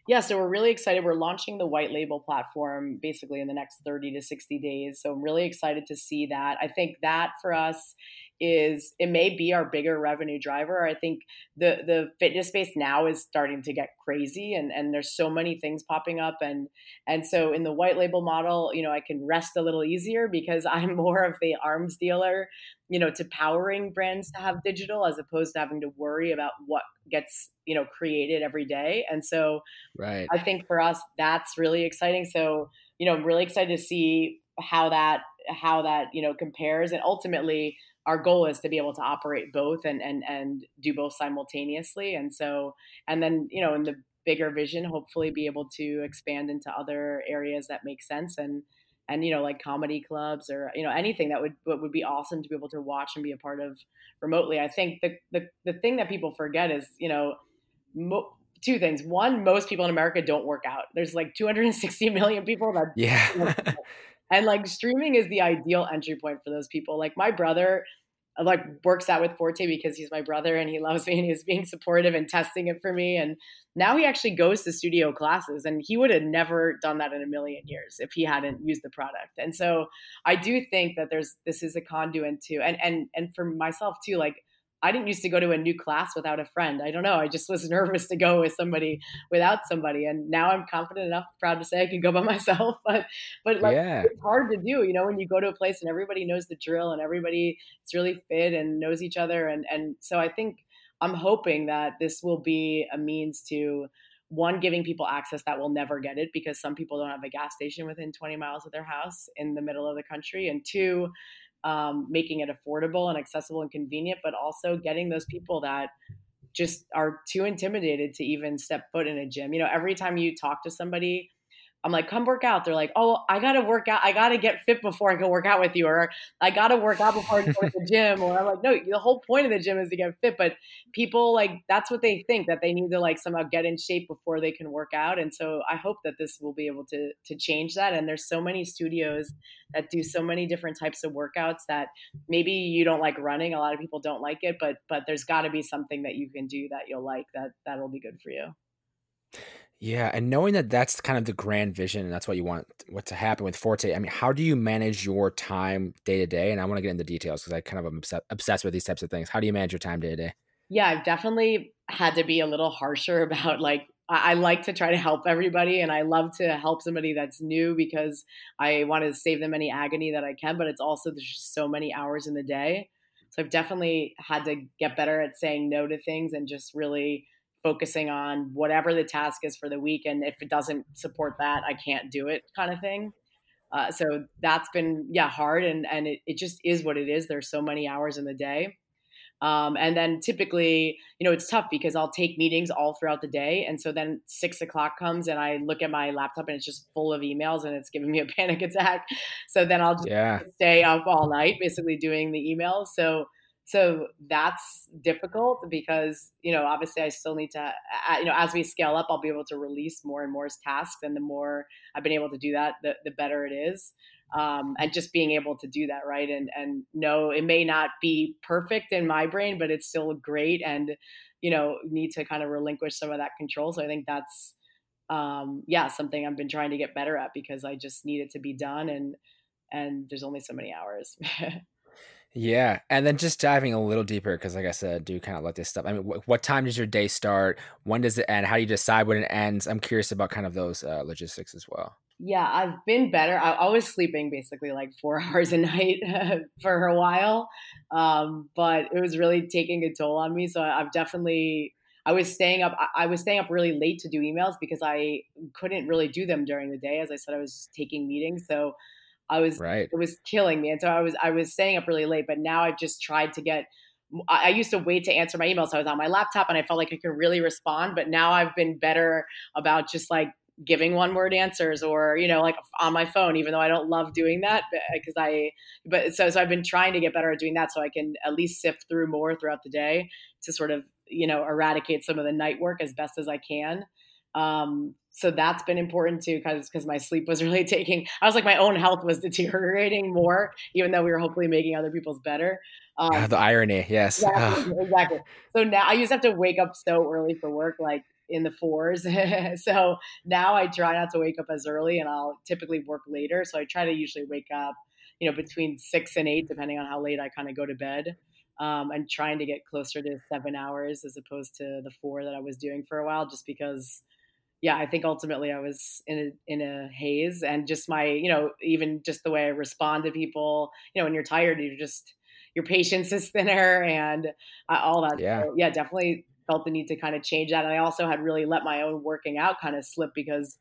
Yeah, so we're really excited. We're launching the white label platform basically in the next 30 to 60 days. So I'm really excited to see that. I think that for us is it may be our bigger revenue driver. I think the the fitness space now is starting to get crazy and and there's so many things popping up and and so in the white label model, you know, I can rest a little easier because I'm more of the arms dealer, you know, to powering brands to have digital as opposed to having to worry about what gets, you know, created every day. And so right. I think for us that's really exciting. So, you know, I'm really excited to see how that how that, you know, compares and ultimately our goal is to be able to operate both and and and do both simultaneously. And so and then you know in the bigger vision hopefully be able to expand into other areas that make sense. And and you know like comedy clubs or you know anything that would would be awesome to be able to watch and be a part of remotely. I think the the, the thing that people forget is you know mo- two things. One most people in america don't work out. There's like 260 million people that yeah and like streaming is the ideal entry point for those people. Like my brother like works out with Forte because he's my brother and he loves me and he's being supportive and testing it for me. And now he actually goes to studio classes and he would have never done that in a million years if he hadn't used the product. And so I do think that there's this is a conduit to and and and for myself too, like I didn't used to go to a new class without a friend. I don't know. I just was nervous to go with somebody without somebody. And now I'm confident enough, proud to say I can go by myself. But but like yeah. it's hard to do, you know, when you go to a place and everybody knows the drill and everybody is really fit and knows each other. And and so I think I'm hoping that this will be a means to one giving people access that will never get it because some people don't have a gas station within 20 miles of their house in the middle of the country and two um, making it affordable and accessible and convenient, but also getting those people that just are too intimidated to even step foot in a gym. You know, every time you talk to somebody I'm like, come work out. They're like, oh, I got to work out. I got to get fit before I can work out with you. Or I got to work out before I go to the gym. Or I'm like, no, the whole point of the gym is to get fit. But people like, that's what they think that they need to like somehow get in shape before they can work out. And so I hope that this will be able to, to change that. And there's so many studios that do so many different types of workouts that maybe you don't like running. A lot of people don't like it, but, but there's got to be something that you can do that you'll like that that'll be good for you. Yeah, and knowing that that's kind of the grand vision and that's what you want what to happen with Forte. I mean, how do you manage your time day to day? And I want to get into details because I kind of am obsessed, with these types of things. How do you manage your time day to day? Yeah, I've definitely had to be a little harsher about like I like to try to help everybody and I love to help somebody that's new because I want to save them any agony that I can, but it's also there's just so many hours in the day. So I've definitely had to get better at saying no to things and just really focusing on whatever the task is for the week. And if it doesn't support that, I can't do it kind of thing. Uh, so that's been, yeah, hard. And, and it, it just is what it is. There's so many hours in the day. Um, and then typically, you know, it's tough because I'll take meetings all throughout the day. And so then six o'clock comes and I look at my laptop and it's just full of emails and it's giving me a panic attack. So then I'll just yeah. stay up all night basically doing the emails. So so that's difficult because you know obviously i still need to you know as we scale up i'll be able to release more and more tasks and the more i've been able to do that the, the better it is. Um, and just being able to do that right? And and no it may not be perfect in my brain but it's still great and you know need to kind of relinquish some of that control. So i think that's um, yeah something i've been trying to get better at because i just need it to be done and and there's only so many hours Yeah, and then just diving a little deeper because, like I said, I do kind of like this stuff. I mean, wh- what time does your day start? When does it end? How do you decide when it ends? I'm curious about kind of those uh, logistics as well. Yeah, I've been better. I, I, was sleeping basically like four hours a night for a while, um, but it was really taking a toll on me. So I've definitely. I was staying up. I was staying up really late to do emails because I couldn't really do them during the day. As I said, I was taking meetings, so I was right. it was killing me. And so I was I was staying up really late, but now I've just tried to get I used to wait to answer my emails. So I was on my laptop and I felt like I could really respond, but now I've been better about just like giving one word answers or you know like on my phone even though I don't love doing that because I but so so I've been trying to get better at doing that so I can at least sift through more throughout the day to sort of you know eradicate some of the night work as best as I can um, so that's been important too, because because my sleep was really taking. I was like my own health was deteriorating more, even though we were hopefully making other people's better. Um, the irony, yes. Exactly, exactly. So now I used to have to wake up so early for work, like in the fours. so now I try not to wake up as early, and I'll typically work later. So I try to usually wake up, you know, between six and eight, depending on how late I kind of go to bed. um, and trying to get closer to seven hours as opposed to the four that I was doing for a while, just because yeah, I think ultimately I was in a, in a haze and just my, you know, even just the way I respond to people, you know, when you're tired, you're just, your patience is thinner and uh, all that. Yeah. So, yeah, definitely felt the need to kind of change that. And I also had really let my own working out kind of slip because,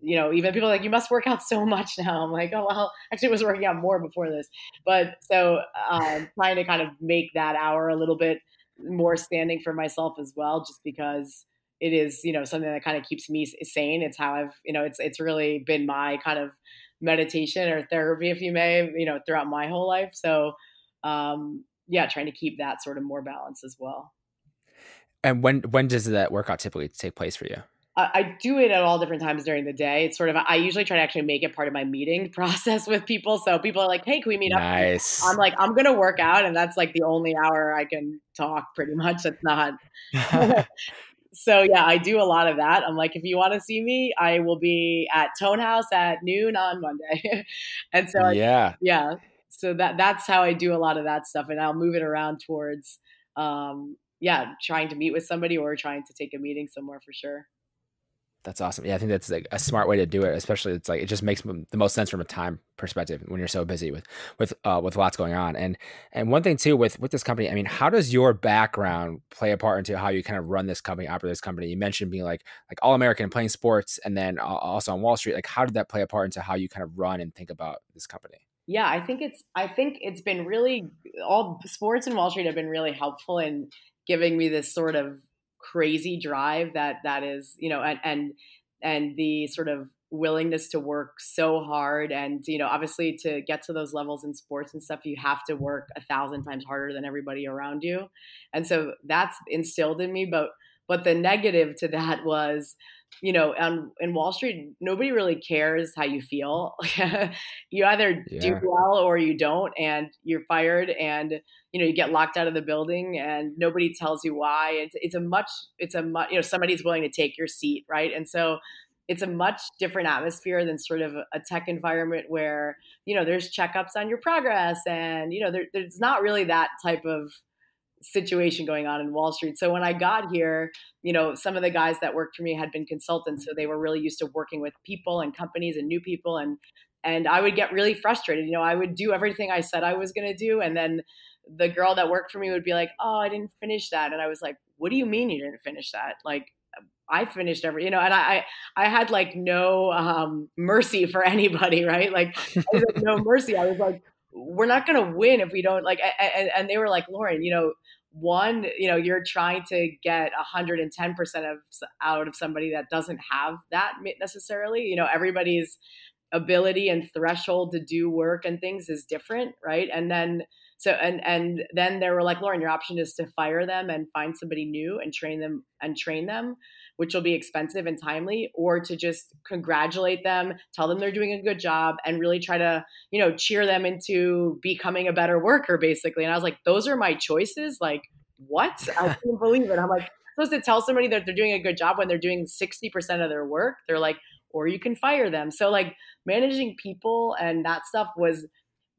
you know, even people like, you must work out so much now. I'm like, oh, well, actually I was working out more before this. But so um, trying to kind of make that hour a little bit more standing for myself as well, just because it is you know something that kind of keeps me sane it's how i've you know it's it's really been my kind of meditation or therapy if you may you know throughout my whole life so um yeah trying to keep that sort of more balance as well and when when does that workout typically take place for you I, I do it at all different times during the day. It's sort of I usually try to actually make it part of my meeting process with people. So people are like, "Hey, can we meet up?" Nice. I'm like, "I'm gonna work out," and that's like the only hour I can talk. Pretty much, it's not so yeah, I do a lot of that. I'm like, if you want to see me, I will be at Tone House at noon on Monday. and so yeah, yeah. So that that's how I do a lot of that stuff, and I'll move it around towards, um, yeah, trying to meet with somebody or trying to take a meeting somewhere for sure. That's awesome. Yeah, I think that's like a smart way to do it. Especially, it's like it just makes the most sense from a time perspective when you're so busy with with uh, with lots going on. And and one thing too with with this company, I mean, how does your background play a part into how you kind of run this company, operate this company? You mentioned being like like all American, playing sports, and then also on Wall Street. Like, how did that play a part into how you kind of run and think about this company? Yeah, I think it's I think it's been really all sports and Wall Street have been really helpful in giving me this sort of crazy drive that that is you know and and and the sort of willingness to work so hard and you know obviously to get to those levels in sports and stuff you have to work a thousand times harder than everybody around you. And so that's instilled in me but but the negative to that was you know, on in Wall Street, nobody really cares how you feel. you either yeah. do well or you don't, and you're fired, and you know you get locked out of the building, and nobody tells you why. It's, it's a much, it's a much, you know, somebody's willing to take your seat, right? And so it's a much different atmosphere than sort of a tech environment where you know there's checkups on your progress, and you know there, there's not really that type of situation going on in Wall Street. So when I got here, you know, some of the guys that worked for me had been consultants, so they were really used to working with people and companies and new people and and I would get really frustrated. You know, I would do everything I said I was going to do and then the girl that worked for me would be like, "Oh, I didn't finish that." And I was like, "What do you mean you didn't finish that?" Like I finished every, you know, and I, I, I had like no um, mercy for anybody, right? Like, no mercy. I was like, we're not going to win if we don't like and, and they were like lauren you know one you know you're trying to get 110% of out of somebody that doesn't have that necessarily you know everybody's ability and threshold to do work and things is different right? And then so and and then they were like lauren your option is to fire them and find somebody new and train them and train them which will be expensive and timely, or to just congratulate them, tell them they're doing a good job, and really try to, you know, cheer them into becoming a better worker, basically. And I was like, those are my choices. Like, what? I couldn't believe it. I'm like, supposed to tell somebody that they're doing a good job when they're doing 60% of their work. They're like, or you can fire them. So like managing people and that stuff was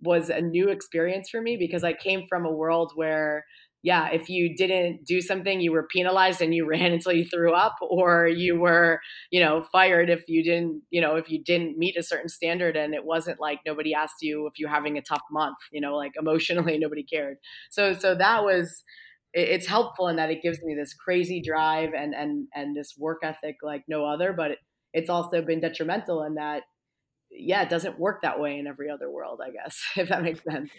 was a new experience for me because I came from a world where yeah, if you didn't do something, you were penalized and you ran until you threw up, or you were, you know, fired if you didn't, you know, if you didn't meet a certain standard. And it wasn't like nobody asked you if you're having a tough month, you know, like emotionally nobody cared. So, so that was, it's helpful in that it gives me this crazy drive and and and this work ethic like no other. But it's also been detrimental in that, yeah, it doesn't work that way in every other world. I guess if that makes sense.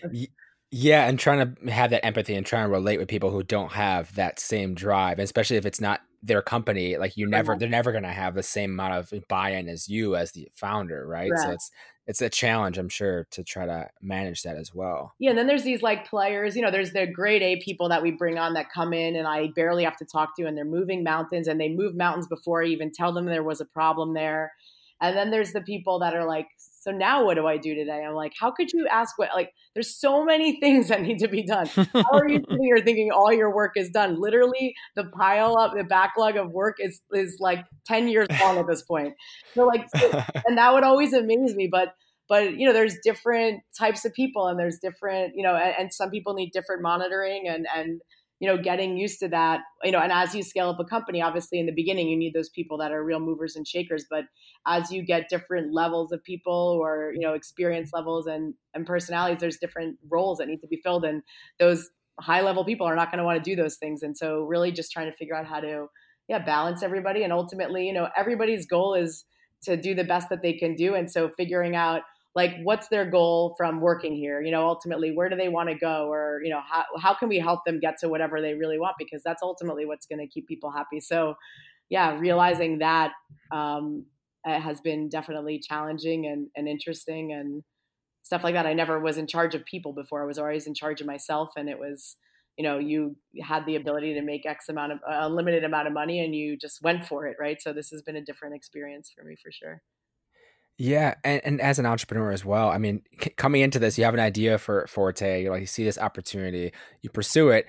Yeah, and trying to have that empathy and trying to relate with people who don't have that same drive, especially if it's not their company. Like you never, they're never going to have the same amount of buy-in as you as the founder, right? right? So it's it's a challenge, I'm sure, to try to manage that as well. Yeah, and then there's these like players, you know, there's the grade A people that we bring on that come in and I barely have to talk to, and they're moving mountains, and they move mountains before I even tell them there was a problem there. And then there's the people that are like so now what do I do today? I'm like, how could you ask what like there's so many things that need to be done. How are you sitting here thinking all your work is done? Literally the pile up, the backlog of work is is like 10 years long at this point. So like so, and that would always amaze me. But but you know there's different types of people and there's different you know and, and some people need different monitoring and and you know getting used to that you know and as you scale up a company obviously in the beginning you need those people that are real movers and shakers but as you get different levels of people or you know experience levels and and personalities there's different roles that need to be filled and those high level people are not going to want to do those things and so really just trying to figure out how to yeah balance everybody and ultimately you know everybody's goal is to do the best that they can do and so figuring out like what's their goal from working here? You know ultimately where do they want to go? Or you know how, how can we help them get to whatever they really want? Because that's ultimately what's going to keep people happy. So yeah realizing that um, has been definitely challenging and, and interesting and stuff like that. I never was in charge of people before. I was always in charge of myself and it was you know you had the ability to make x amount of a limited amount of money and you just went for it right? So this has been a different experience for me for sure yeah, and, and as an entrepreneur as well, I mean, c- coming into this, you have an idea for Forte, you like you see this opportunity, you pursue it.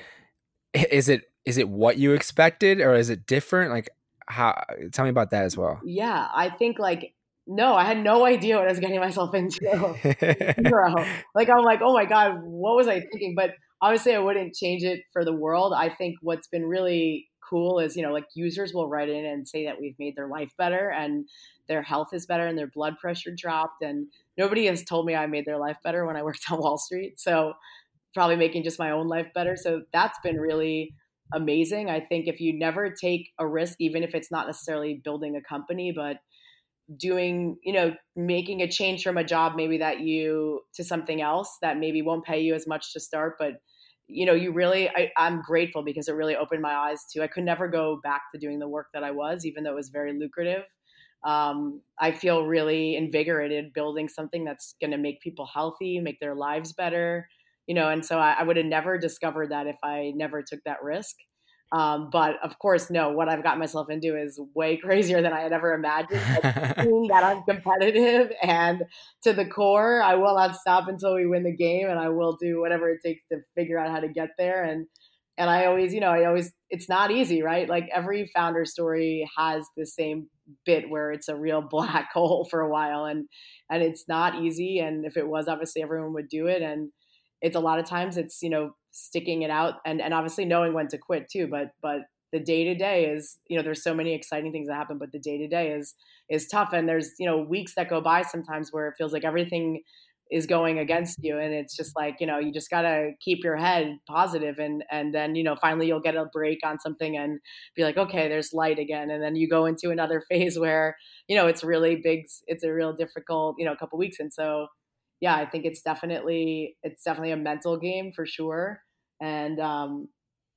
Is it is it what you expected, or is it different? Like, how? Tell me about that as well. Yeah, I think like no, I had no idea what I was getting myself into. Like I'm like, oh my god, what was I thinking? But obviously, I wouldn't change it for the world. I think what's been really cool is you know like users will write in and say that we've made their life better and their health is better and their blood pressure dropped. And nobody has told me I made their life better when I worked on Wall Street. So probably making just my own life better. So that's been really amazing. I think if you never take a risk, even if it's not necessarily building a company, but doing, you know, making a change from a job maybe that you to something else that maybe won't pay you as much to start, but you know, you really, I, I'm grateful because it really opened my eyes to, I could never go back to doing the work that I was, even though it was very lucrative um, I feel really invigorated building something that's going to make people healthy, make their lives better, you know. And so I, I would have never discovered that if I never took that risk. Um, but of course, no, what I've got myself into is way crazier than I had ever imagined. That I'm competitive and to the core, I will not stop until we win the game, and I will do whatever it takes to figure out how to get there. And and I always, you know, I always, it's not easy, right? Like every founder story has the same bit where it's a real black hole for a while and and it's not easy and if it was obviously everyone would do it and it's a lot of times it's you know sticking it out and and obviously knowing when to quit too but but the day to day is you know there's so many exciting things that happen but the day to day is is tough and there's you know weeks that go by sometimes where it feels like everything is going against you and it's just like you know you just got to keep your head positive and and then you know finally you'll get a break on something and be like okay there's light again. And then you go into another phase where you know it's really big it's a real difficult you know couple weeks. And so yeah i think it's definitely it's definitely a mental game for sure and um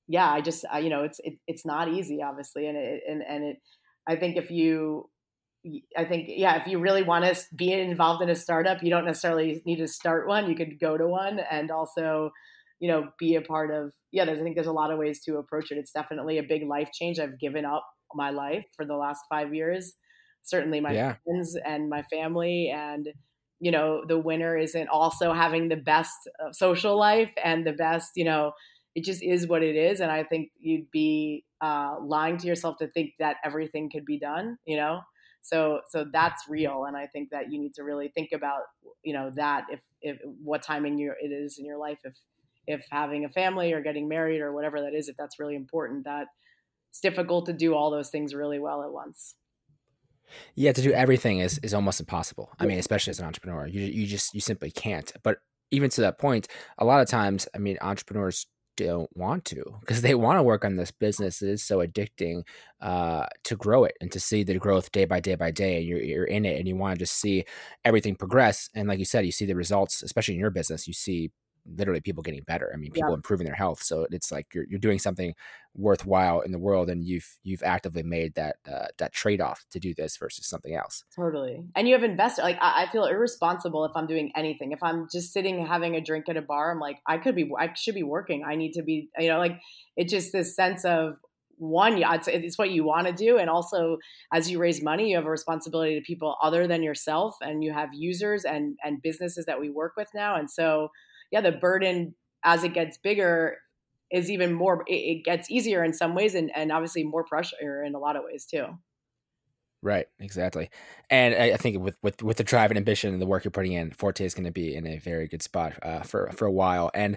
yeah i just I, you know it's it, it's not easy obviously and it and and it i think if you I think, yeah, if you really want to be involved in a startup, you don't necessarily need to start one. You could go to one and also, you know, be a part of, yeah, there's, I think there's a lot of ways to approach it. It's definitely a big life change. I've given up my life for the last five years, certainly my yeah. friends and my family. And, you know, the winner isn't also having the best social life and the best, you know, it just is what it is. And I think you'd be uh, lying to yourself to think that everything could be done, you know? so so that's real and i think that you need to really think about you know that if if what timing you it is in your life if if having a family or getting married or whatever that is if that's really important that it's difficult to do all those things really well at once yeah to do everything is is almost impossible i mean especially as an entrepreneur you you just you simply can't but even to that point a lot of times i mean entrepreneurs don't want to because they want to work on this business. It is so addicting uh, to grow it and to see the growth day by day by day. And you're, you're in it and you want to just see everything progress. And like you said, you see the results, especially in your business. You see literally people getting better. I mean, people yeah. improving their health. So it's like you're you're doing something worthwhile in the world, and you've you've actively made that uh, that trade off to do this versus something else. Totally. And you have invested. Like I, I, feel irresponsible if I'm doing anything. If I'm just sitting having a drink at a bar, I'm like, I could be, I should be working. I need to be, you know, like it's just this sense of one it's, it's what you want to do and also as you raise money you have a responsibility to people other than yourself and you have users and and businesses that we work with now and so yeah, the burden as it gets bigger is even more. It, it gets easier in some ways, and and obviously more pressure in a lot of ways too. Right, exactly. And I, I think with, with with the drive and ambition and the work you're putting in, Forte is going to be in a very good spot uh, for for a while. And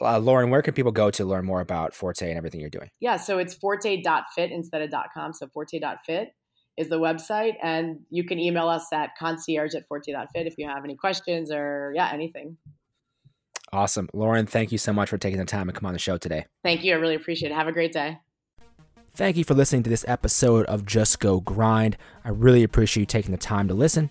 uh, Lauren, where can people go to learn more about Forte and everything you're doing? Yeah, so it's forte.fit instead of .com. So forte.fit is the website, and you can email us at concierge at forte.fit if you have any questions or yeah anything. Awesome, Lauren. Thank you so much for taking the time to come on the show today. Thank you. I really appreciate it. Have a great day. Thank you for listening to this episode of Just Go Grind. I really appreciate you taking the time to listen.